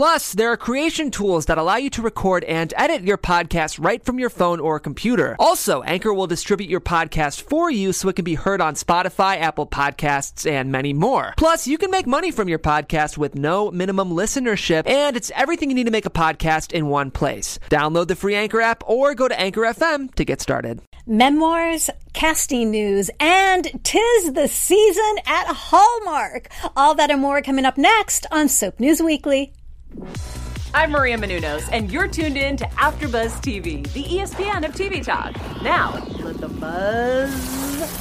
Plus, there are creation tools that allow you to record and edit your podcast right from your phone or computer. Also, Anchor will distribute your podcast for you so it can be heard on Spotify, Apple Podcasts, and many more. Plus, you can make money from your podcast with no minimum listenership, and it's everything you need to make a podcast in one place. Download the free Anchor app or go to Anchor FM to get started. memoirs, casting news, and tis the season at Hallmark. All that and more coming up next on Soap News Weekly. I'm Maria Menounos, and you're tuned in to AfterBuzz TV, the ESPN of TV talk. Now, let the buzz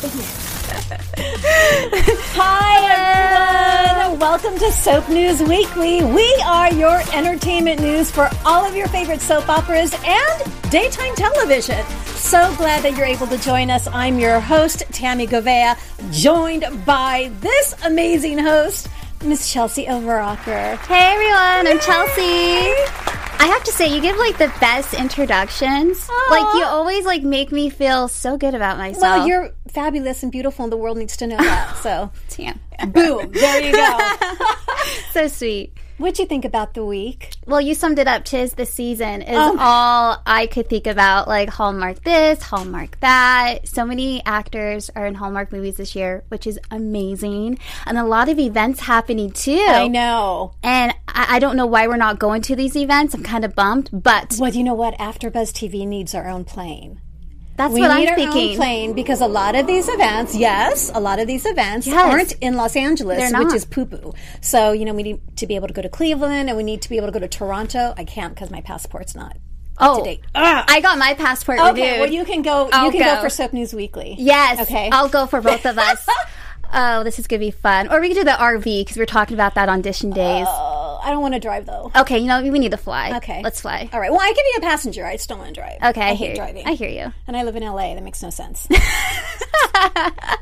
begin. Hi, everyone. Welcome to Soap News Weekly. We are your entertainment news for all of your favorite soap operas and daytime television. So glad that you're able to join us. I'm your host, Tammy Govea, joined by this amazing host, Miss Chelsea Overocker. Hey everyone, I'm Chelsea. I have to say, you give like the best introductions. Like you always like make me feel so good about myself. Well, you're fabulous and beautiful, and the world needs to know that. So, Damn. boom, there you go. so sweet. What'd you think about the week? Well, you summed it up. Tis the season is Oh. all I could think about. Like Hallmark this, Hallmark that. So many actors are in Hallmark movies this year, which is amazing, and a lot of events happening too. I know. And I, I don't know why we're not going to these events. I'm kind of bummed, but Well, you know what? AfterBuzz TV needs our own plane. That's We what need I'm our thinking. own plane because a lot of these events, yes, a lot of these events Yes. aren't in Los Angeles, which is poo poo. So, you know, we need to be able to go to Cleveland and we need to be able to go to Toronto. I can't because my passport's not Oh, to date. Ah. I got my passport Okay, renewed. well, you can go. You I'll can go. go. for Soap News Weekly. Yes. Okay. I'll go for both of us. oh, this is going to be fun. Or we could do the RV because we were talking about that on audition days. Oh, I don't want to drive though. okay, you know, we need to fly. Okay, Let's fly. All right. Well, I can be a passenger. I just don't want to drive. Okay, I, I hear hate you. driving. I hear you. and I live in LA. That makes no sense.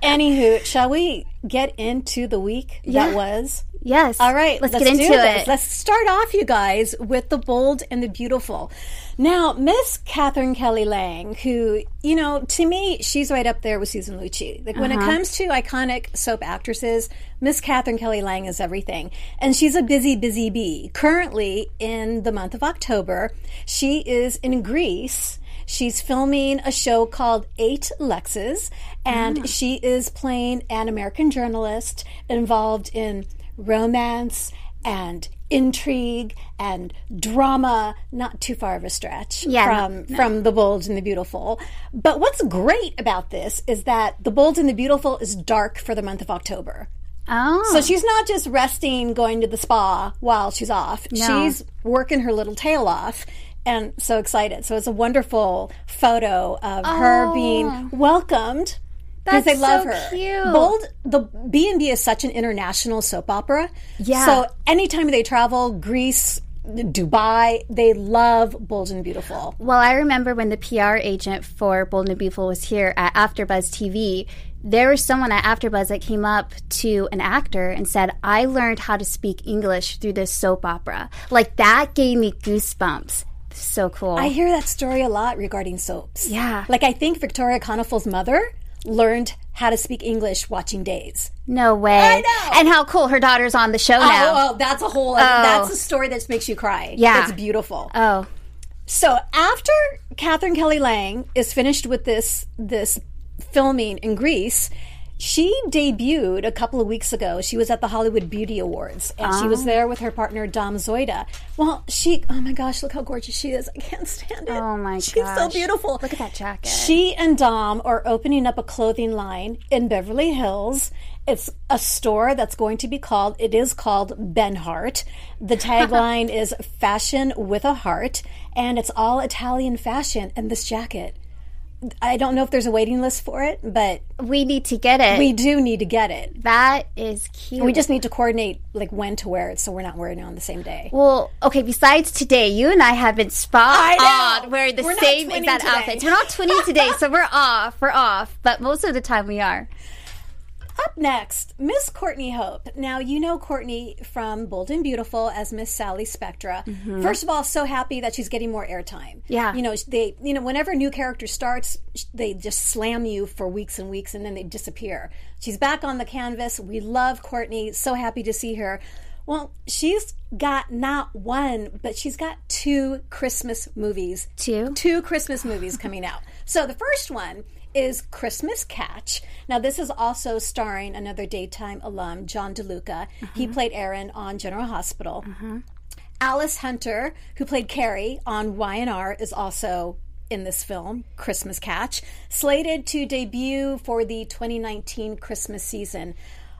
Anywho, shall we get into the week Yeah. that was? Yes. All right, Let's, let's get into this. it. Let's start off, you guys, with the bold and the beautiful. Now, Miss Katherine Kelly Lang, who, you know, to me, she's right up there with Susan Lucci. Like, when it Uh-huh. comes to iconic soap actresses, Miss Katherine Kelly Lang is everything. And she's a busy, busy bee. Currently, in the month of October, she is in Greece. She's filming a show called Eight Lexes, and ah. she is playing an American journalist involved in romance and intrigue and drama not too far of a stretch Yeah, from from the bold and the beautiful. But what's great about this is that the bold and the beautiful is dark for the month of october. Oh. so she's not just resting going to the spa while she's off. She's working her little tail off and so excited so it's a wonderful photo of her being oh. welcomed because they love so her. cute. Bold, the B and B is such an international soap opera. Yeah. So anytime they travel, Greece, Dubai, they love Bold and Beautiful. Well, I remember when the PR agent for Bold and Beautiful was here at AfterBuzz TV. There was someone at AfterBuzz that came up to an actor and said, "I learned how to speak English through this soap opera." Like that gave me goosebumps. So cool. I hear that story a lot regarding soaps. Yeah. Like I think Victoria Konefal's mother learned how to speak English watching Days. no way. I know. And how cool her daughter's on the show oh, now. Oh, oh, that's a whole. oh. That's a story that makes you cry. Yeah. it's beautiful. oh. So after Katherine Kelly Lang is finished with this this filming in Greece, she debuted a couple of weeks ago. She was at the Hollywood Beauty Awards, and she was oh. there with her partner Dom Zoida. Well, she oh my gosh, look how gorgeous she is! I can't stand it. Oh my she's so beautiful. Look at that jacket. She and Dom are opening up a clothing line in Beverly Hills. It's a store that's going to be called, it is called Ben Hart. The tagline is fashion with a heart, and it's all Italian fashion. And this jacket, I don't know if there's a waiting list for it, but We need to get it. we do need to get it. that is cute. We just need to coordinate like when to wear it so we're not wearing it on the same day. Well, okay, besides today, you and I have been spot on wearing the We're same exact today. outfits. We're not twinning today, so we're off. We're off, but most of the time we are. Up next, Miss Courtney Hope. Now, you know Courtney from Bold and Beautiful as Miss Sally Spectra. Mm-hmm. First of all, so happy that she's getting more airtime. Yeah. You know, they, you know, whenever a new character starts, they just slam you for weeks and weeks and then they disappear. She's back on the canvas. We love Courtney. So happy to see her. Well, she's got not one, but she's got two Christmas movies. Two? Two Christmas movies coming out. So the first one is Christmas Catch. Now, this is also starring another daytime alum, John DeLuca. He uh-huh. played Aaron on General Hospital. Uh-huh. Alice Hunter, who played Carrie on YNR, is also in this film, Christmas Catch, slated to debut for the 2019 Christmas season.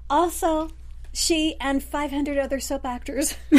Also, she and 500 other soap actors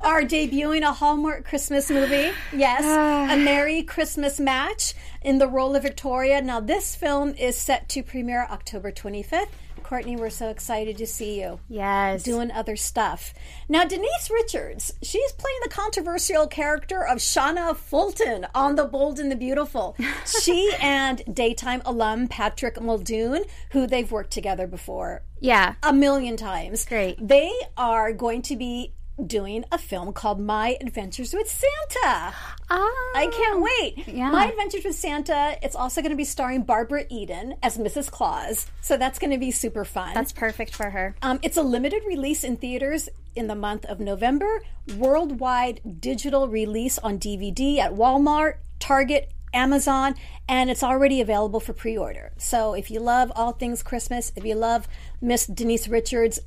are debuting a Hallmark Christmas movie. Yes, A Merry Christmas Match in the role of Victoria. Now, this film is set to premiere October 25th. Courtney, we're so excited to see you Yes. doing other stuff. Now, Denise Richards, she's playing the controversial character of Shauna Fulton on The Bold and the Beautiful. she and daytime alum Patrick Muldoon, who they've worked together before yeah. a million times. Great. They are going to be doing a film called My Adventures with Santa. Ah. I can't wait. Yeah. My Adventures with Santa. It's also going to be starring Barbara Eden as Mrs. Claus. So that's going to be super fun. That's perfect for her. Um, it's a limited release in theaters in the month of November, worldwide digital release on DVD at Walmart, Target, Amazon, and it's already available for pre order. So if you love all things Christmas, if you love Miss Denise Richards,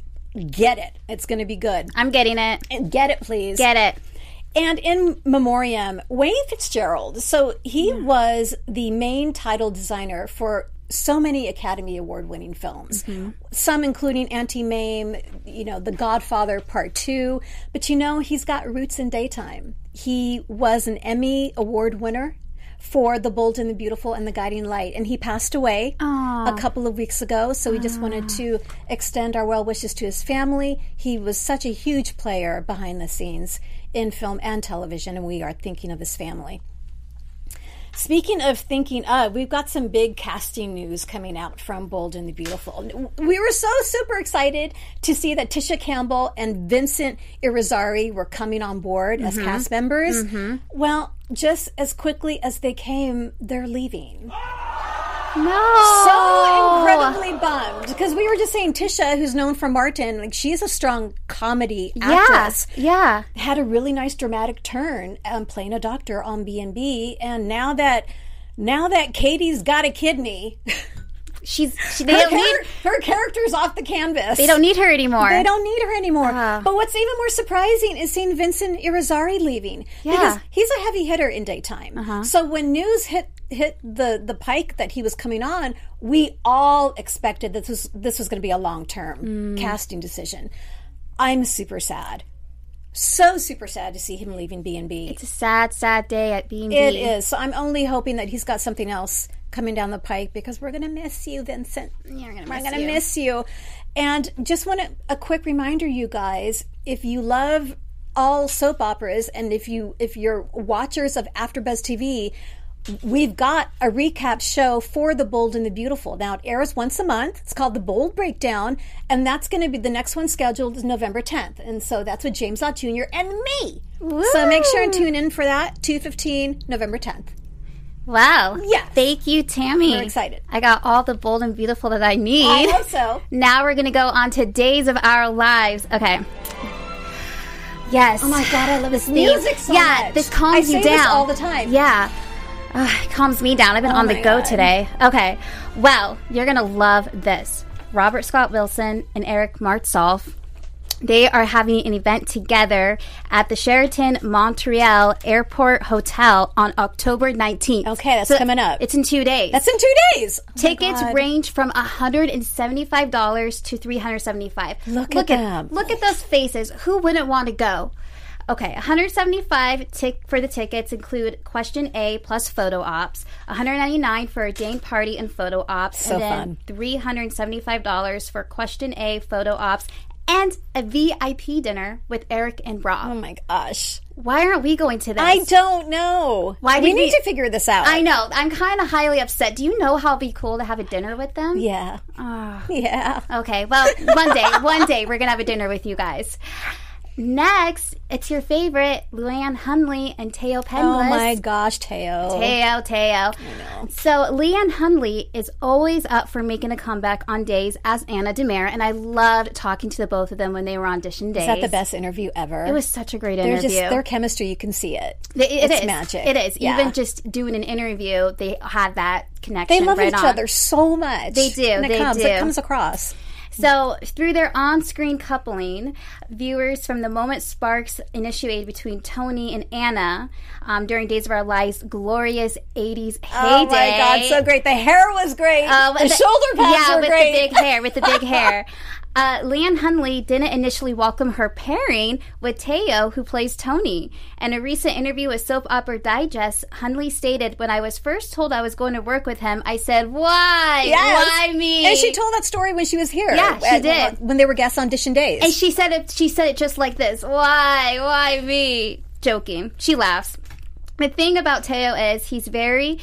get it. It's going to be good. I'm getting it. And get it, please. Get it. And in memoriam, Wayne Fitzgerald. So he was the main title designer for so many Academy Award winning films. Mm-hmm. Some including Auntie Mame, you know, The Godfather Part 2. But you know, he's got roots in daytime. He was an Emmy Award winner for The Bold and the Beautiful and The Guiding Light. And he passed away a couple of weeks ago. So we just wanted ah. to extend our well wishes to his family. He was such a huge player behind the scenes in film and television, and we are thinking of his family. Speaking of thinking of, we've got some big casting news coming out from Bold and the Beautiful. We were so super excited to see that Tisha Campbell and Vincent Irizarry were coming on board as mm-hmm. cast members. Mm-hmm. Well, just as quickly as they came, they're leaving. No. So incredibly bummed because we were just saying Tisha, who's known for Martin, like she's a strong comedy Yeah. actress Yeah. had a really nice dramatic turn um, playing a doctor on B&B and now that now that Katie's got a kidney She's. She, they her, don't need. her character's off the canvas They don't need her anymore. they don't need her anymore. Uh-huh. But what's even more surprising is seeing Vincent Irizarry leaving Yeah. Uh-huh. because he's a heavy hitter in daytime. So when news hit hit the the pike that he was coming on, we all expected that this was this was going to be a long term Mm. casting decision. I'm super sad. So super sad to see him leaving B&B. It's a sad, sad day at B and B. It is. So I'm only hoping that he's got something else coming down the pike because we're going to miss you, Vincent. You're gonna We're miss going to you. miss you. And just want a, a quick reminder, you guys, if you love all soap operas and if you if you're watchers of AfterBuzz TV, we've got a recap show for The Bold and the Beautiful. Now it airs once a month. It's called The Bold Breakdown, and that's going to be the next one scheduled is November 10th. And so that's with James Lott Jr. and me. So make sure and tune in for that 2:15 November 10th. Wow. Yeah. Thank you, Tammy. We're excited. I got all the bold and beautiful that I need. I hope so. Now we're gonna go on to days of our lives. Okay. Yes. Oh my god, I love this theme. music so yeah, much. this calms I you down this all the time. Yeah. Ugh, it calms me down. I've been on oh the go God. today. Okay. Well, you're gonna love this. Robert Scott Wilson and Eric Martsolf. They are having an event together at the Sheraton Montreal Airport Hotel on October 19th. Okay, that's coming up. It's in two days. That's in two days. Oh Tickets range from $175 to 375. Look look at at them. Look at those faces. Who wouldn't want to go? Okay, 175 tick for the tickets include question A plus photo ops, 199 for a Dane party and photo ops, So and then fun. $375 for question A photo ops and a VIP dinner with Eric and Rob. Oh my gosh. Why aren't we going to this? I don't know. Why we need we- to figure this out. I know. I'm kind of highly upset. Do you know how it'd be cool to have a dinner with them? Yeah. Ah. Yeah. Okay, well, one day, one day we're gonna have a dinner with you guys. Next, it's your favorite, Leann Hunley and Thaao Penghlis. Oh my gosh, Teo. Teo, Teo. So Leann Hunley is always up for making a comeback on days as Anna DiMera, and I loved talking to the both of them when they were audition days. Is that the best interview ever? It was such a great They're interview. just their chemistry. You can see it. It- it it's is. magic. It is. Yeah. Even just doing an interview, they had that connection. They love right each on. other so much. They do, And it they comes. do. It comes across. So, through their on screen coupling, viewers from the moment sparks initiated between Tony and Anna um, during Days of Our Lives' glorious 80s heyday. Oh my god, so great. The hair was great. Uh, the, shoulder pads yeah, were with great. the big hair, with the big hair. Uh, Leann Hunley didn't initially welcome her pairing with Teo, who plays Tony. In a recent interview with Soap Opera Digest, Hunley stated, "When I was first told I was going to work with him, I said, why? Yes. Why me?" And she told that story when she was here. Yeah, she at- did. When they were guests guest audition days. And she said it. She said it just like this. Why? Why me? Joking. She laughs. The thing about Teo is he's very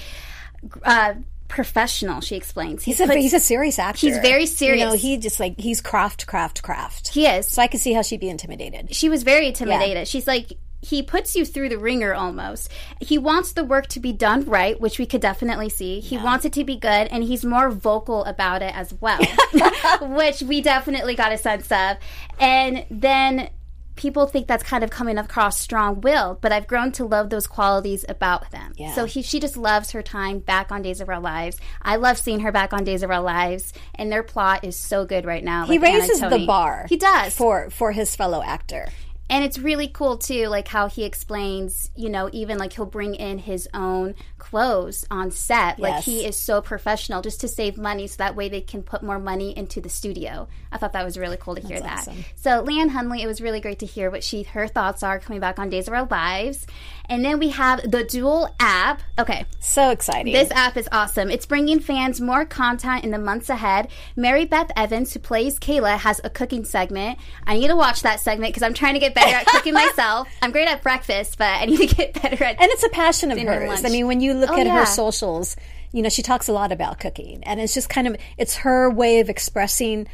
uh, professional. She explains. He he's a he's a serious actor. He's very You serious. know, he just like he's craft, craft, craft. he is. so I could see how she'd be intimidated. she was very intimidated. She's like, he puts you through the ringer almost. He wants the work to be done right, which we could definitely see. He wants it to be good, and he's more vocal about it as well, which we definitely got a sense of. And then people think that's kind of coming across strong willed, but I've grown to love those qualities about them. Yeah. So he, she just loves her time back on Days of Our Lives. I love seeing her back on Days of Our Lives, and their plot is so good right now. He like raises the bar. He does for for his fellow actor. And it's really cool too like how he explains you know even like he'll bring in his own clothes on set like Yes. he is so professional just to save money so that way they can put more money into the studio i thought that was really cool to hear that awesome. so leann hunley it was really great to hear what she her thoughts are coming back on days of our lives and then we have the dual app okay So exciting. this app is awesome. It's bringing fans more content in the months ahead. Mary Beth Evans, who plays Kayla, has a cooking segment. I need to watch that segment because I'm trying to get better at cooking myself. I'm great at breakfast, but I need to get better at. and it's a passion of hers. I mean, when you look Oh, at yeah. her socials, you know, she talks a lot about cooking, and it's just kind of it's her way of expressing,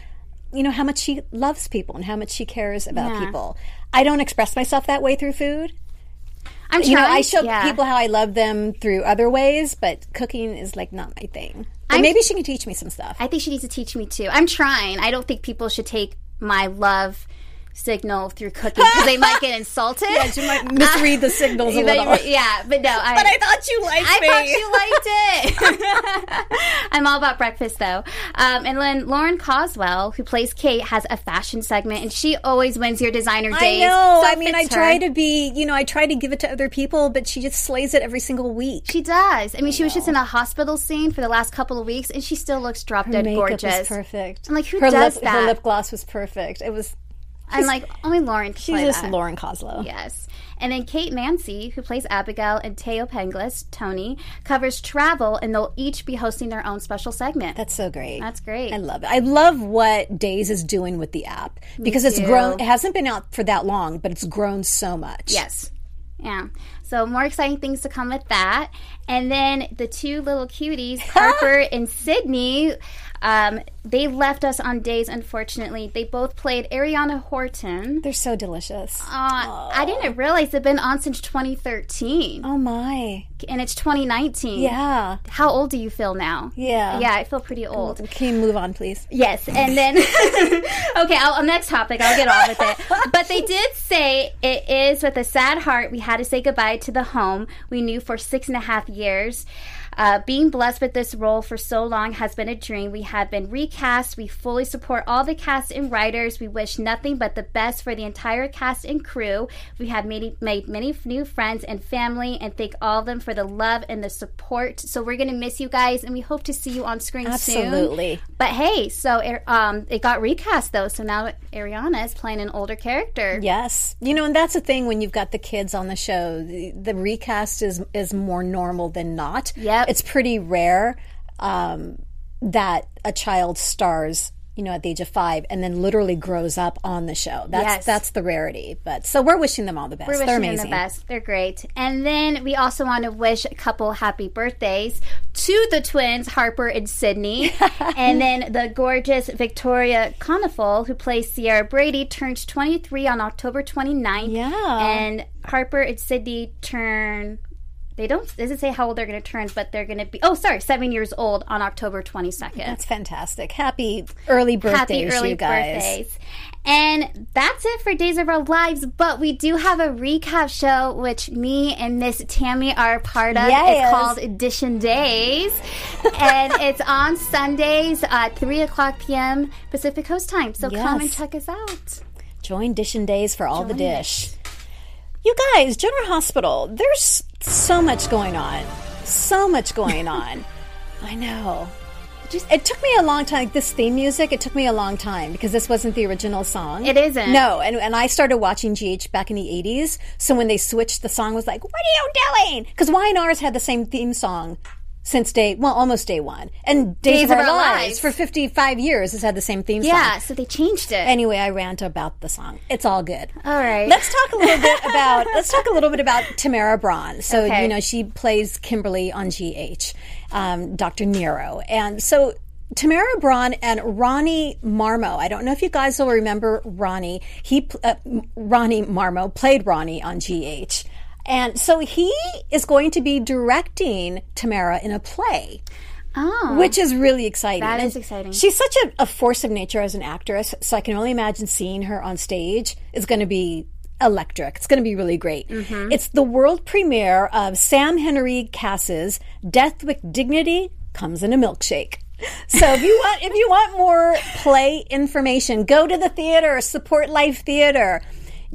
you know, how much she loves people and how much she cares about Yeah. people. I don't express myself that way through food. I'm trying. You know, I show yeah. people how I love them through other ways, but cooking is like not my thing. But I'm- maybe she can teach me some stuff. I think she needs to teach me too. I'm trying. I don't think people should take my love signal through cooking because they might get insulted. yeah, you might misread the signals a little. yeah, but no. I, But I thought you liked I me. I thought you liked it. I'm all about breakfast, though. Um, and then Lauren Koslow, who plays Kate, has a fashion segment, and she always wins your designer I days. know. So I mean, I fits try her. to be, you know, I try to give it to other people, but she just slays it every single week. She does. I mean, she was just in a hospital scene for the last couple of weeks, and she still looks drop dead gorgeous. was perfect. I'm like, who her does lip, that? Her lip gloss was perfect. It was. I'm like, only Lauren can She's play just that. Lauren Koslow. Yes. And then Kate Mansi, who plays Abigail, and Thaao Penghlis, Tony, covers travel, and they'll each be hosting their own special segment. That's so great. That's great. I love it. I love what Days is doing with the app because it's too. grown. It hasn't been out for that long, but it's grown so much. Yes. Yeah. So more exciting things to come with that. And then the two little cuties, Harper and Sydney, um, they left us on days, unfortunately. They both played Arianna Horton. They're so delicious. Uh, I didn't realize they've been on since 2013, oh my. and it's 2019. Yeah. How old do you feel now? Yeah. Yeah, I feel pretty old. Can you move on, please? Yes, and then okay, I'll, next topic. I'll get on with it. But they did say it is with a sad heart we had to say goodbye to the home we knew for six and a half years. Uh, being blessed with this role for so long has been a dream. We have been recast. We fully support all the cast and writers. We wish nothing but the best for the entire cast and crew. We have made, made many new friends and family, and thank all of them for the love and the support. So we're gonna miss you guys, and we hope to see you on screen soon. Absolutely. But hey, so um, it got recast though, so now Arianna is playing an older character. Yes. You know, and that's the thing when you've got the kids on the show. The, the recast is is more normal than not. Yeah, It's pretty rare um, that a child stars you know, at the age of five, and then literally grows up on the show. That's Yes. that's the rarity. But so we're wishing them all the best. We're They're wishing them the best. They're great. And then we also want to wish a couple happy birthdays to the twins, Harper and Sydney. and then the gorgeous Victoria Konefal, who plays Ciara Brady, turns 23 on October 29th. Yeah. And Harper and Sydney turn. They don't doesn't say how old they're going to turn, but they're going to be oh sorry, seven years old on October twenty second. That's fantastic. Happy early birthdays, Happy early you guys. birthdays. And that's it for Days of Our Lives. But we do have a recap show, which me and Miss Tammy are part of. Yes. It's called Edition Days. and it's on Sundays at 3 o'clock p.m. Pacific Coast time. So come and check us out. Join Dish and Days for all the dish. You guys, General Hospital, there's so much going on. So much going on. I know. Just it took me a long time. This theme music, it took me a long time because this wasn't the original song. It isn't. No, and, and I started watching GH back in the 80s. So when they switched, the song was like, What are you doing? Because YNR's had the same theme song since day, well, almost day one. And Days, of, Our, Lives, for 55 years has had the same theme song. Yeah, so they changed it. Anyway, I rant about the song. It's all good. All right. Let's talk a little bit about let's talk a little bit about Tamara Braun. So Okay. you know she plays Kimberly on GH, um, Dr. Nero, and so. Tamara Braun and Ronnie Marmo. I don't know if you guys will remember Ronnie. He uh, Ronnie Marmo played Ronnie on GH. And so he is going to be directing Tamara in a play oh. which is really exciting. That And exciting. She's such a, a force of nature as an actress, so I can only imagine seeing her on stage is going to be electric. It's going to be really great. Mm-hmm. It's the world premiere of Sam Henry Kass's Death with Dignity comes in a milkshake. So if you want if you want more play information, go to the theater, support live theater.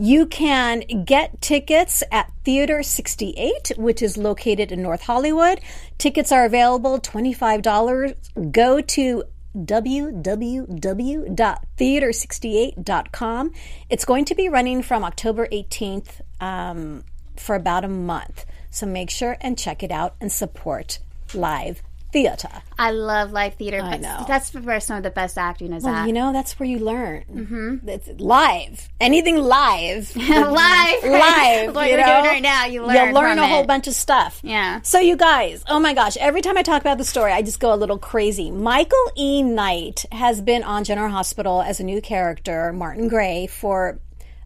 You can get tickets at Theater 68, which is located in North Hollywood. Tickets are available $25. Go to www.theater68.com. It's going to be running from October 18th um, for about a month. So make sure and check it out and support live theater. I love live theater. I know. That's where some of the best acting is at. You know, that's where you learn. Mm-hmm. It's live. Anything live. live. live. what you you're know? doing right now, you learn. You'll learn a whole bunch of stuff. Yeah. So you guys, oh my gosh, every time I talk about the story, I just go a little crazy. Michael E. Knight has been on General Hospital as a new character, Martin Gray, for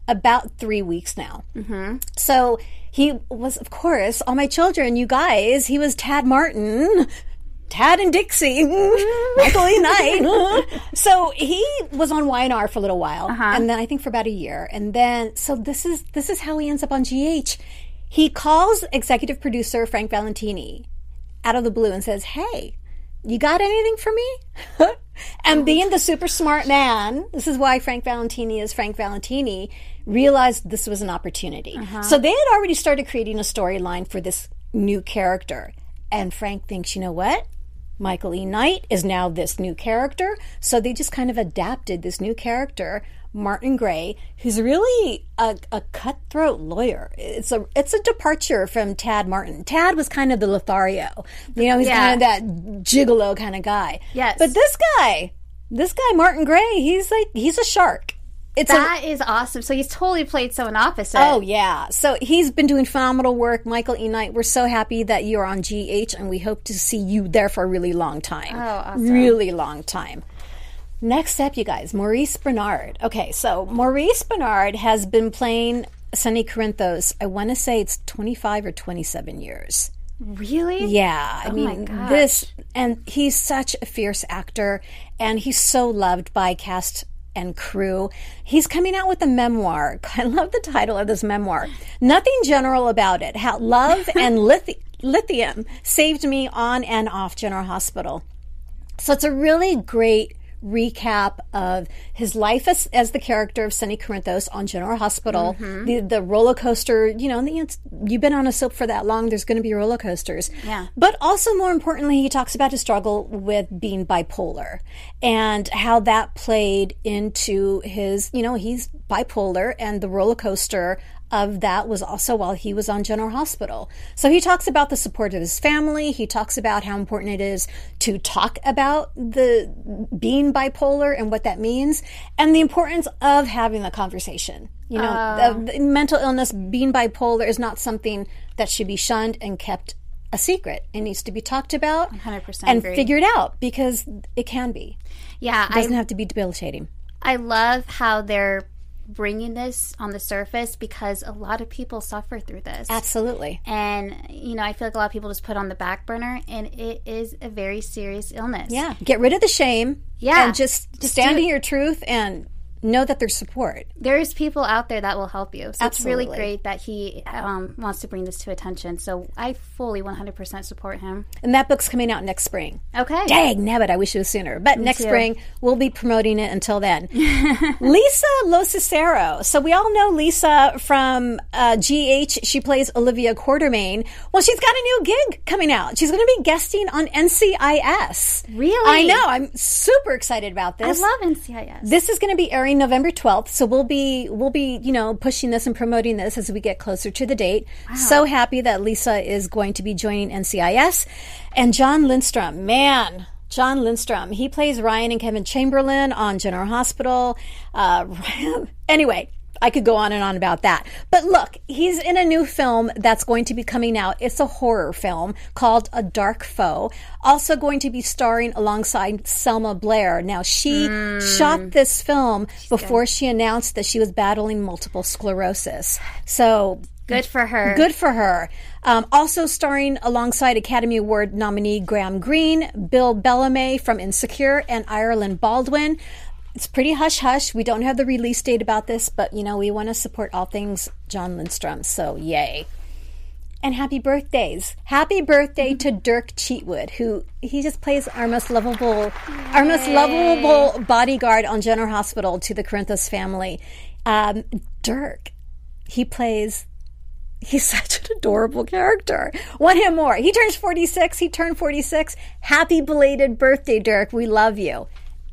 about three weeks now. Mm-hmm. So he was, of course, all my children, you guys, he was Tad Martin. Tad and Dixie, Michael. Knight. so he was on YNR for a little while, uh-huh. and then I think for about a year, and then so this is this is how he ends up on GH. He calls executive producer Frank Valentini out of the blue and says, "Hey, you got anything for me?" and oh being the super smart man, this is why Frank Valentini is Frank Valentini, realized this was an opportunity. Uh-huh. So they had already started creating a storyline for this new character. And Frank thinks, you know what? Michael E. Knight is now this new character. So they just kind of adapted this new character, Martin Gray, who's really a, a cutthroat lawyer. It's a it's a departure from Tad Martin. Tad was kind of the Lothario. You know, he's Yeah. kind of that gigolo kind of guy. Yes. But this guy, this guy, Martin Gray, he's like he's a shark. It's a That is awesome. So he's totally played someone opposite. Oh yeah. So he's been doing phenomenal work. Michael E. Knight, we're so happy that you're on GH and we hope to see you there for a really long time. Oh, awesome. Really long time. Next up, you guys, Maurice Benard. Okay, so Maurice Benard has been playing Sonny Corinthos, I want to say it's 25 or 27 years. really? Yeah, I Oh my mean this, and he's such a fierce actor, and he's so loved by cast and crew. He's coming out with a memoir. I love the title of this memoir. Nothing general about it. How love and lithi- lithium saved me on and off General Hospital. So it's a really great recap of his life as, as the character of Sonny Corinthos on General Hospital, Mm-hmm. the the roller coaster. You know, and the, it's, you've been on a soap for that long. There's going to be roller coasters. Yeah. But also, more importantly, he talks about his struggle with being bipolar and how that played into his. You know, he's bipolar and the roller coaster of that was also while he was on General Hospital. So he talks about the support of his family. He talks about how important it is to talk about the being bipolar and what that means and the importance of having the conversation. You know, oh. the, the mental illness, being bipolar is not something that should be shunned and kept a secret. It needs to be talked about 100% and agree. figured out because it can be. Yeah, It doesn't have to be debilitating. I love how they're bringing this on the surface because a lot of people suffer through this. Absolutely. And, you know, I feel like a lot of people just put on the back burner, and it is a very serious illness. Yeah. Get rid of the shame. Yeah. And just, Just stand do in your truth and know that there's support. There's people out there that will help you. So it's really great that he um, wants to bring this to attention. So I fully 100% support him. And that book's coming out next spring. Okay. Dang, nabbit, I wish it was sooner. But next too. spring, we'll be promoting it until then. Lisa Locicero. So we all know Lisa from uh, GH. She plays Olivia Quartermaine. Well, she's got a new gig coming out. She's going to be guesting on NCIS. Really? I know. I'm super excited about this. I love NCIS. This is going to be airing November 12th, so we'll be we'll be, you know, pushing this and promoting this as we get closer to the date. So happy that Lisa is going to be joining NCIS and Jon Lindstrom. Man, Jon Lindstrom. He plays Ryan and Kevin Chamberlain on General Hospital. Uh, anyway, I could go on and on about that. But look, he's in a new film that's going to be coming out. It's a horror film called A Dark Foe. Also going to be starring alongside Selma Blair. Now, she shot this film before she announced that she was battling multiple sclerosis. So, Good for her. Good for her. Um, also starring alongside Academy Award nominee Graham Greene, Bill Bellamy from Insecure, and Ireland Baldwin. It's pretty hush hush. We don't have the release date about this, but you know, we want to support all things Jon Lindstrom, so yay. And happy birthdays. Happy birthday to Derk Cheetwood, who he just plays our most lovable our most lovable bodyguard on General Hospital to the Corinthos family. Um, Derk, he plays He's such an adorable character. Want him more? He turns 46. He turned 46. Happy belated birthday, Derk. We love you.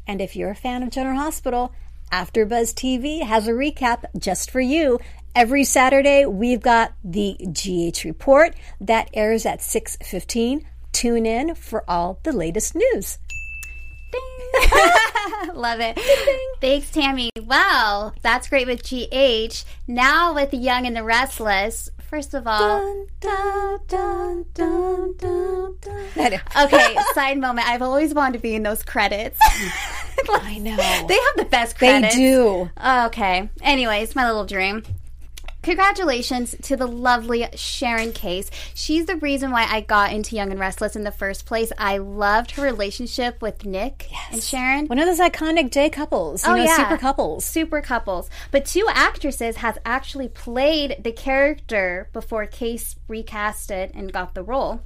And if you're a fan of General Hospital, AfterBuzz TV has a recap just for you. Every Saturday, we've got the GH report that airs at 6:15. Tune in for all the latest news. Love it. Thanks, Tammy. Wow, that's great with GH. Now with the Young and the Restless. First of all, okay, side moment. I've always wanted to be in those credits. I know. they have the best credits. They do. Okay. Anyways, my little dream. Congratulations to the lovely Sharon Case. She's the reason why I got into Young and Restless in the first place. I loved her relationship with Nick and Sharon. One of those iconic J couples. You Oh, know, yeah. super couples. Super couples. But two actresses has actually played the character before Case recast it and got the role.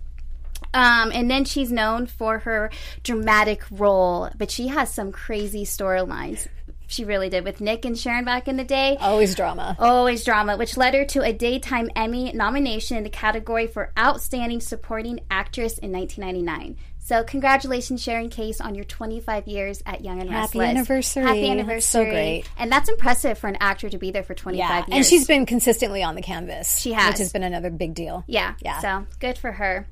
Um, and then she's known for her dramatic role, but she has some crazy storylines. She really did with Nick and Sharon back in the day. Always drama. Always drama, which led her to a Daytime Emmy nomination in the category for Outstanding Supporting Actress in 1999. So, congratulations, Sharon Case, on your 25 years at Young and Happy Restless. anniversary. Happy That's anniversary. so great. And that's impressive for an actor to be there for 25 Yeah, years. and she's been consistently on the canvas. She has. which has been another big deal. Yeah. Yeah. So good for her.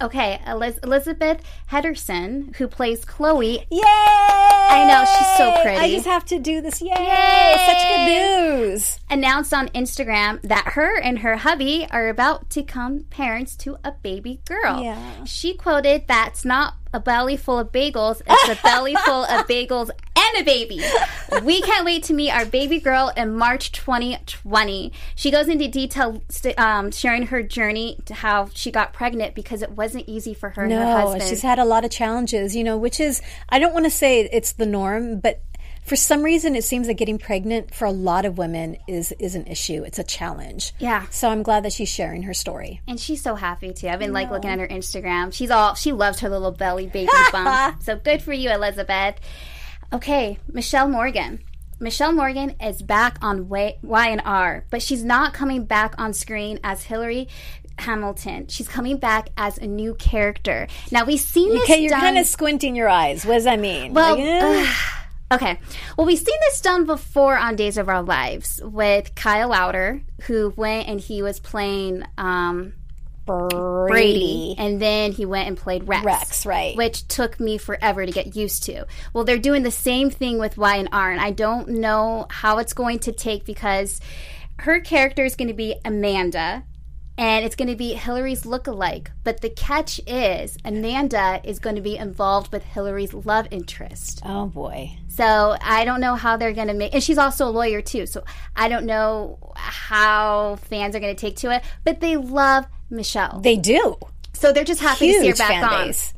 Okay, Eliz- Elizabeth Hendrickson, who plays Chloe. Yay! I know, she's so pretty. I just have to do this. Yay! Such good news. Announced on Instagram that her and her hubby are about to become parents to a baby girl. Yeah. She quoted, That's not a belly full of bagels, it's a belly full of bagels and a baby. We can't wait to meet our baby girl in March 2020. She goes into detail, st- um, sharing her journey to how she got pregnant because it wasn't easy for her and her No, husband. she's had a lot of challenges, you know, which is, I don't want to say it's the norm, but for some reason it seems that getting pregnant for a lot of women is is an issue. It's a challenge. Yeah. So I'm glad that she's sharing her story. And she's so happy too. I've been like looking at her Instagram. She's all she loves her little belly baby bump. so good for you, Elizabeth. Okay, Michelle Morgan. Michelle Morgan is back on Y and R, but she's not coming back on screen as Hillary Hamilton. She's coming back as a new character. Now we've seen this Okay, you're done- kind of squinting your eyes. What does that mean? well, Like, eh? Okay. Well, we've seen this done before on Days of Our Lives with Kyle Lowder, who went and he was playing um, Brady. Brady, and then he went and played Rex. Rex, right. Which took me forever to get used to. Well, they're doing the same thing with Y and R, and I don't know how it's going to take because her character is going to be Amanda. And it's going to be Hillary's look-alike. But the catch is, Amanda is going to be involved with Hillary's love interest. Oh boy. So I don't know how they're going to make, and she's also a lawyer too. So I don't know how fans are going to take to it, but they love Michelle. They do. So they're just happy to see her back fan on. base.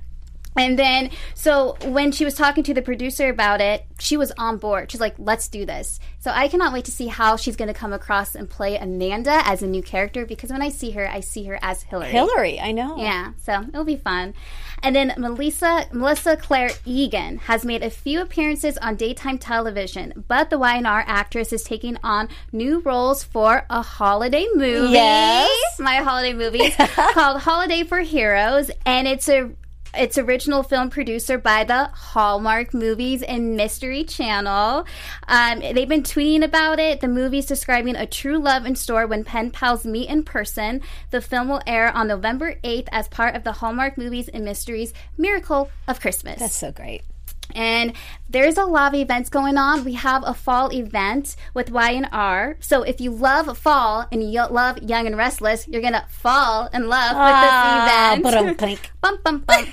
And then, so when she was talking to the producer about it, she was on board. She's like, let's do this. So I cannot wait to see how she's going to come across and play Amanda as a new character because when I see her, I see her as Hillary. Hillary, I know. Yeah, so it'll be fun. And then Melissa Melissa Claire Egan has made a few appearances on daytime television, but the YNR actress is taking on new roles for a holiday movie. Yes. My holiday movie called Holiday for Heroes, and it's a it's original film producer by the Hallmark Movies and Mystery Channel. Um, they've been tweeting about it. The movie's describing a true love in store when pen pals meet in person. The film will air on November 8th as part of the Hallmark Movies and Mysteries Miracle of Christmas. That's so great. And there's a lot of events going on. We have a fall event with Y&R. So if you love fall and you love Young and Restless, you're going to fall in love Ah, with this event. ba-dum-clink. Bum, bum, bum.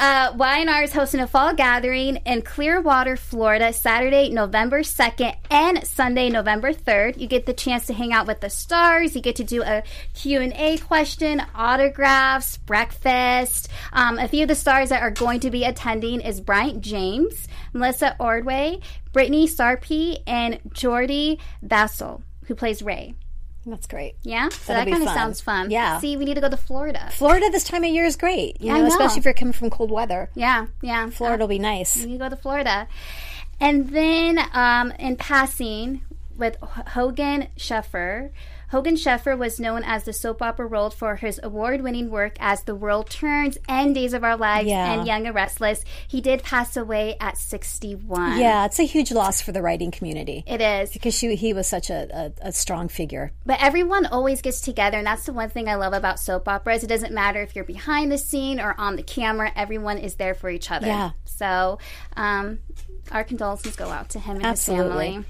uh, Y&R is hosting a fall gathering in Clearwater, Florida, Saturday, November 2nd and Sunday, November 3rd. You get the chance to hang out with the stars. You get to do a Q&A question, autographs, breakfast. Um, a few of the stars that are going to be attending is Bryton James, Melissa Ordway, Brytni Sarpy, and Jordy Vassell, who plays Ray. That's great. Yeah? So That'll that kind of sounds fun. Yeah. See, we need to go to Florida. Florida this time of year is great. You know, know. especially if you're coming from cold weather. Yeah, yeah. Florida will be nice. You go to Florida. And then um, in passing with Hogan Sheffer. Hogan Sheffer was known as the soap opera role for his award winning work as The World Turns and Days of Our Lives Yeah. and Young and Restless. He did pass away at 61. Yeah, it's a huge loss for the writing community It is. because she, he was such a, a, a strong figure. But everyone always gets together, and that's the one thing I love about soap operas. It doesn't matter if you're behind the scene or on the camera, everyone is there for each other. Yeah. So, um, our condolences go out to him and Absolutely. his family.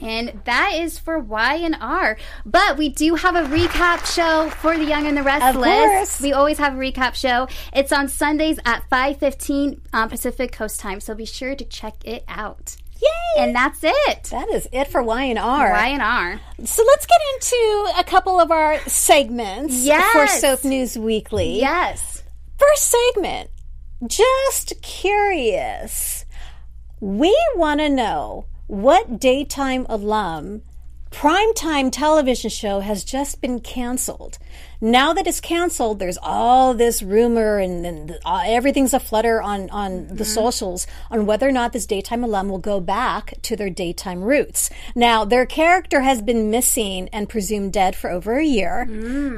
And that is for Y and R. But we do have a recap show for the Young and the Restless. course. We always have a recap show. It's on Sundays at 5.15 um, Pacific Coast Time, so be sure to check it out. Yay! And that's it. that is it for Y and R. Y and R. So let's get into a couple of our segments Yes. for Soap News Weekly. Yes. First segment, just curious. We want to know what daytime alum primetime television show has just been canceled. Now that it's canceled, there's all this rumor and, and uh, everything's a flutter on, on the socials on whether or not this daytime alum will go back to their daytime roots. Now, their character has been missing and presumed dead for over a year,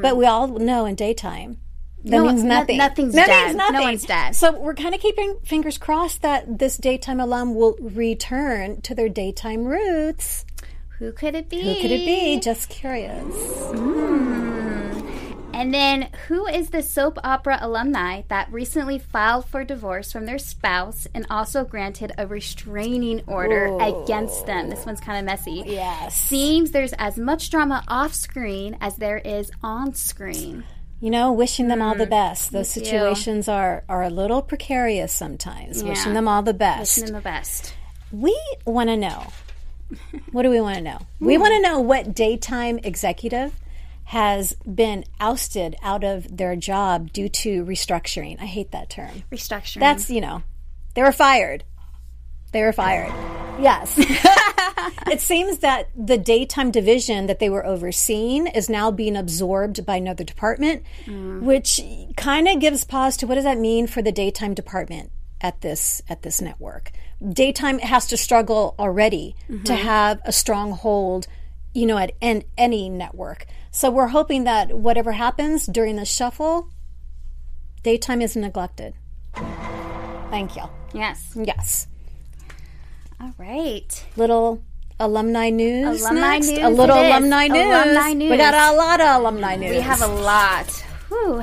but we all know in daytime. That No, means no- nothing. nothing's That dead. means No one's dead. So we're kind of keeping fingers crossed that this daytime alum will return to their daytime roots. Who could it be? Who could it be? Just curious. Hmm. And then, who is the soap opera alumni that recently filed for divorce from their spouse and also granted a restraining order against them? This one's kind of messy. Yes. Seems there's as much drama off screen as there is on screen. You know, wishing them all the mm-hmm. best. Those situations are, are a little precarious sometimes. Wishing them all the best. Wishing them the best. We want to know. What do we want to know? We want to know what daytime executive has been ousted out of their job due to restructuring. I hate that term. Restructuring. That's, you know, they were fired. They were fired. Yes. it seems that the daytime division that they were overseeing is now being absorbed by another department, mm. which kind of gives pause to what does that mean for the daytime department at this at this network. Daytime has to struggle already to mm-hmm. have a strong hold, you know, at an, any network. So we're hoping that whatever happens during the shuffle, daytime isn't neglected. Thank you. yes. Yes. All right. Little alumni news. Alumni next. news A little alumni news. Alumni news. We got a lot of alumni news. We have a lot. Whew.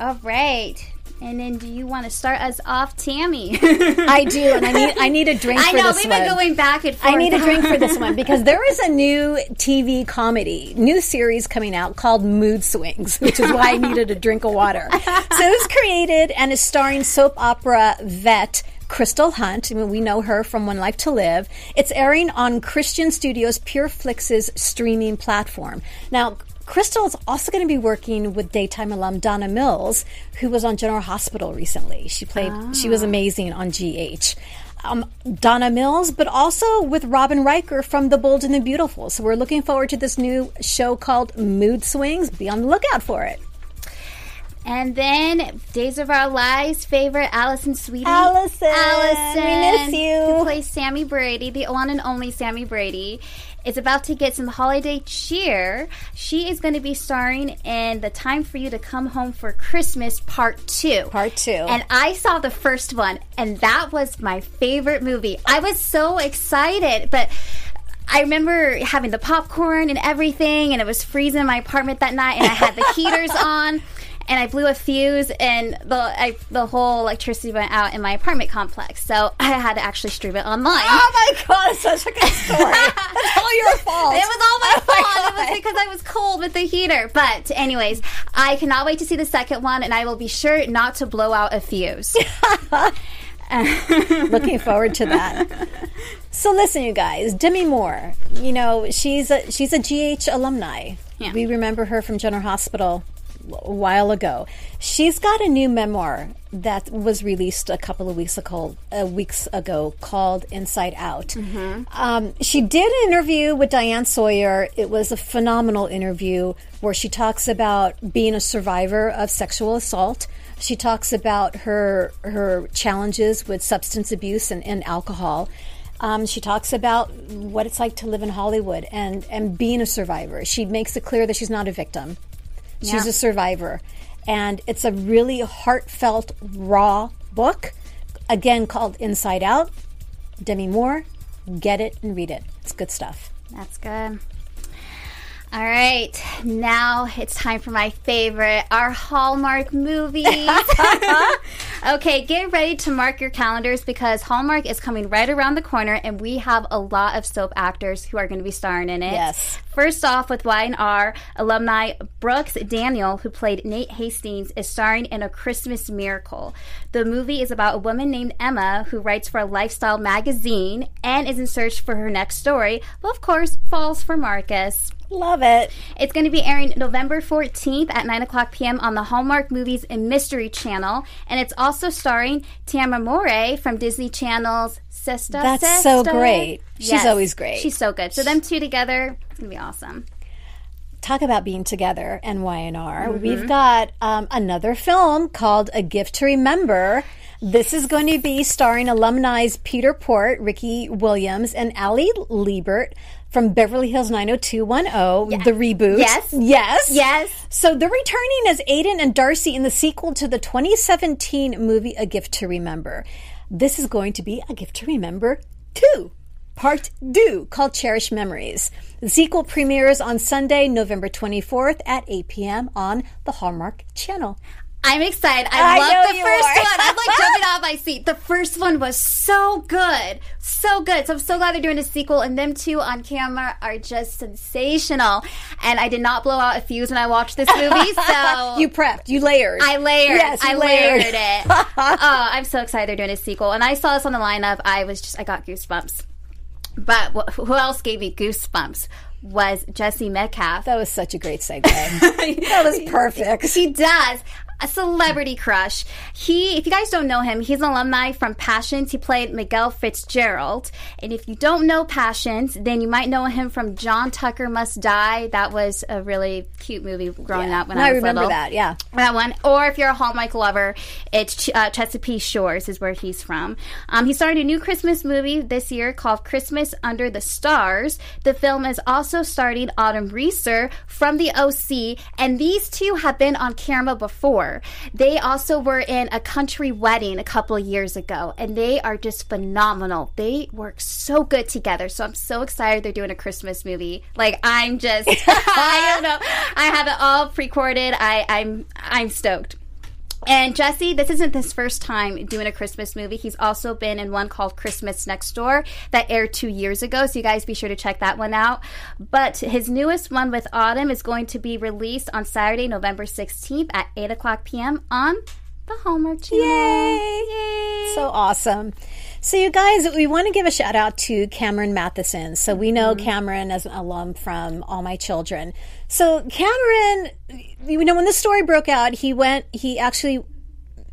All right. And then do you want to start us off, Tammy? I do, and I need I need a drink I for know, this we've one. been going back and forth. I need a drink for this one because there is a new TV comedy, new series coming out called Mood Swings, which is why I needed a drink of water. So it was created and is starring soap opera vet Crystal Hunt. I mean, we know her from One Life to Live. It's airing on Christian Studios Pure Flix's streaming platform. Now, Crystal is also going to be working with daytime alum Donna Mills, who was on General Hospital recently. She played, she was amazing on GH um, Donna Mills, but also with Robin Riker from The Bold and the Beautiful. So we're looking forward to this new show called Mood Swings. Be on the lookout for it. And then Days of Our Lives favorite Alison Sweeney. Alison, Alison. we miss you. Who plays Sami Brady, the one and only Sami Brady, is about to get some holiday cheer. She is going to be starring in The Time for You to Come Home for Christmas Part 2. Part two. And I saw the first one, and that was my favorite movie. I was so excited, but. I remember having the popcorn and everything, and it was freezing in my apartment that night, and I had the heaters on, and I blew a fuse, and the I, the whole electricity went out in my apartment complex. So I had to actually stream it online. oh my god, it's such a good story. That's all your fault. It was all my Oh my fault. it was because I was cold with the heater. But, anyways, I cannot wait to see the second one, and I will be sure not to blow out a fuse. Looking forward to that. So listen, you guys, Demi Moore. You know she's a she's a GH alumni. Yeah. We remember her from General Hospital a while ago. She's got a new memoir that was released a couple of weeks ago, uh, weeks ago called Inside Out. Um, she did an interview with Diane Sawyer. It was a phenomenal interview where she talks about being a survivor of sexual assault. She talks about her her challenges with substance abuse and, and alcohol. Um, she talks about what it's like to live in Hollywood and, and being a survivor. She makes it clear that she's not a victim. She's Yeah. a survivor. And it's a really heartfelt, raw book, again called Inside Out. Demi Moore, get it and read it. It's good stuff. That's good. All right, now it's time for my favorite, our Hallmark movies. okay, get ready to mark your calendars because Hallmark is coming right around the corner, and we have a lot of soap actors who are going to be starring in it. Yes. First off, with Y&R alumni Brooks Darnell, who played Nate Hastings, is starring in A Christmas Miracle. The movie is about a woman named Emma who writes for a lifestyle magazine and is in search for her next story, but of course falls for Marcus. Love it. It's going to be airing November 14th at 9 o'clock p.m. on the Hallmark Movies and Mystery Channel. And it's also starring Tamera Mowry from Disney Channel's Sister. That's so great. She's always great. She's so good. So them two together, it's going to be awesome. Talk about being together and Y&R. Mm-hmm. We've got um, another film called A Gift to Remember. This is going to be starring alumni's Peter Porte, Ricky Williams, and Ali Liebert from Beverly Hills 90210, the reboot. Yes. Yes. Yes. So they're returning as Aiden and Darcy in the sequel to the 2017 movie A Gift to Remember. This is going to be A Gift to Remember 2. Part 2 called Cherish Memories. The sequel premieres on Sunday, November 24th at 8 p.m. on the Hallmark Channel. I'm excited. I I, love the first are. one. I'm like jumping off my seat. The first one was so good. So good. So I'm so glad they're doing a sequel. And them two on camera are just sensational. And I did not blow out a fuse when I watched this movie. So You prepped, you layered. I layered. Yes, I layered. layered it. oh, I'm so excited they're doing a sequel. And I saw this on the lineup. I was just, I got goosebumps. But wh- who else gave me goosebumps was Jesse Metcalfe. That was such a great segue. that was perfect. He does. A celebrity crush. He, if you guys don't know him, he's an alumni from Passions. He played Miguel Fitzgerald. And if you don't know Passions, then you might know him from John Tucker Must Die. That was a really cute movie growing up when No, I I was remember little. that, yeah. That one. Or if you're a Hallmark lover, it's uh, Chesapeake Shores is where he's from. Um, he started a new Christmas movie this year called Christmas Under the Stars. The film is also starring Autumn Reeser from the OC, and these two have been on camera before. They also were in a country wedding a couple years ago, and they are just phenomenal. They work so good together. So I'm so excited they're doing a Christmas movie. Like I'm just, I don't know. I have it all pre-recorded. I, I'm, I'm stoked. And Jesse, this isn't his first time doing a Christmas movie. He's also been in one called Christmas Next Door that aired two years ago. So you guys be sure to check that one out. But his newest one with Autumn is going to be released on Saturday, November 16th at 8 o'clock p.m. on the Hallmark Channel. Yay! Yay! So awesome. So, you guys, we want to give a shout out to Cameron Mathison. So, we know mm-hmm. Cameron as an alum from All My Children. So, Cameron, you know, when this story broke out, he went, he actually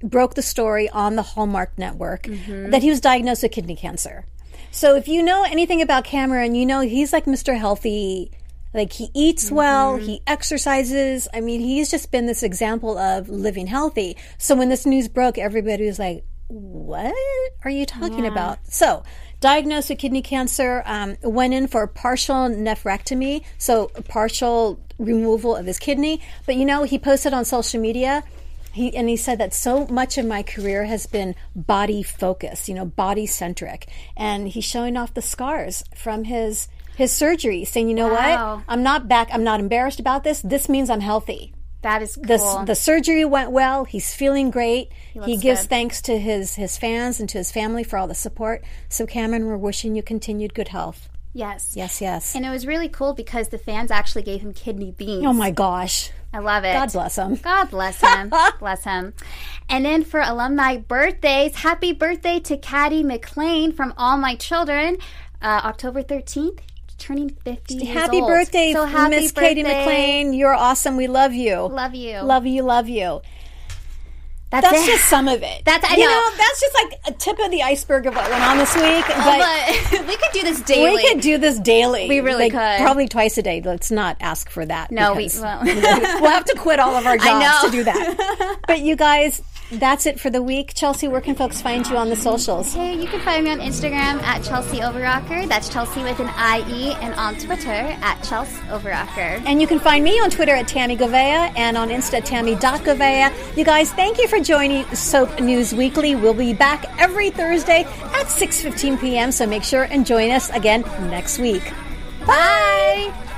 broke the story on the Hallmark Network mm-hmm. that he was diagnosed with kidney cancer. So, if you know anything about Cameron, you know he's like Mr. Healthy. Like he eats mm-hmm. well, he exercises. I mean, he's just been this example of living healthy. So when this news broke, everybody was like, what are you talking about? So, diagnosed with kidney cancer, um, went in for partial nephrectomy, so partial removal of his kidney. But you know, he posted on social media. He, and he said that so much of my career has been body focused, you know, body centric. And he's showing off the scars from his his surgery, saying, you know Wow. what? I'm not back. I'm not embarrassed about this. This means I'm healthy. That is cool. The, the surgery went well. He's feeling great. He, looks gives good. thanks to his, his fans and to his family for all the support. So, Cameron, we're wishing you continued good health. yes. Yes, yes. And it was really cool because the fans actually gave him kidney beans. oh my gosh. I love it. God bless him. God bless him. bless him. And then for alumni birthdays, happy birthday to Cady McClain from All My Children, uh, October 13th, turning 50 years Happy old. birthday, so happy Miss Cady. McClain. You're awesome. We love you. Love you. Love you, love you. That's, That's just some of it. That's- I you know. know. That's just like a tip of the iceberg of what went on this week. Oh, but, but we could do this daily. we could do this daily. We really Like, could. Probably twice a day. Let's not ask for that. No, we- because well. have to quit all of our jobs to do that. But you guys, that's it for the week. Chelsea, where can folks find you on the socials? Hey, you can find me on Instagram at Chelsea Overrocker. That's Chelsea with an IE, and on Twitter at Chelsea Overrocker. And you can find me on Twitter at Tammy Govea and on Insta at Tammy.Govea. You guys, thank you for joining Soap News Weekly. We'll be back every Thursday at 6.15 p.m., so make sure and join us again next week. Bye!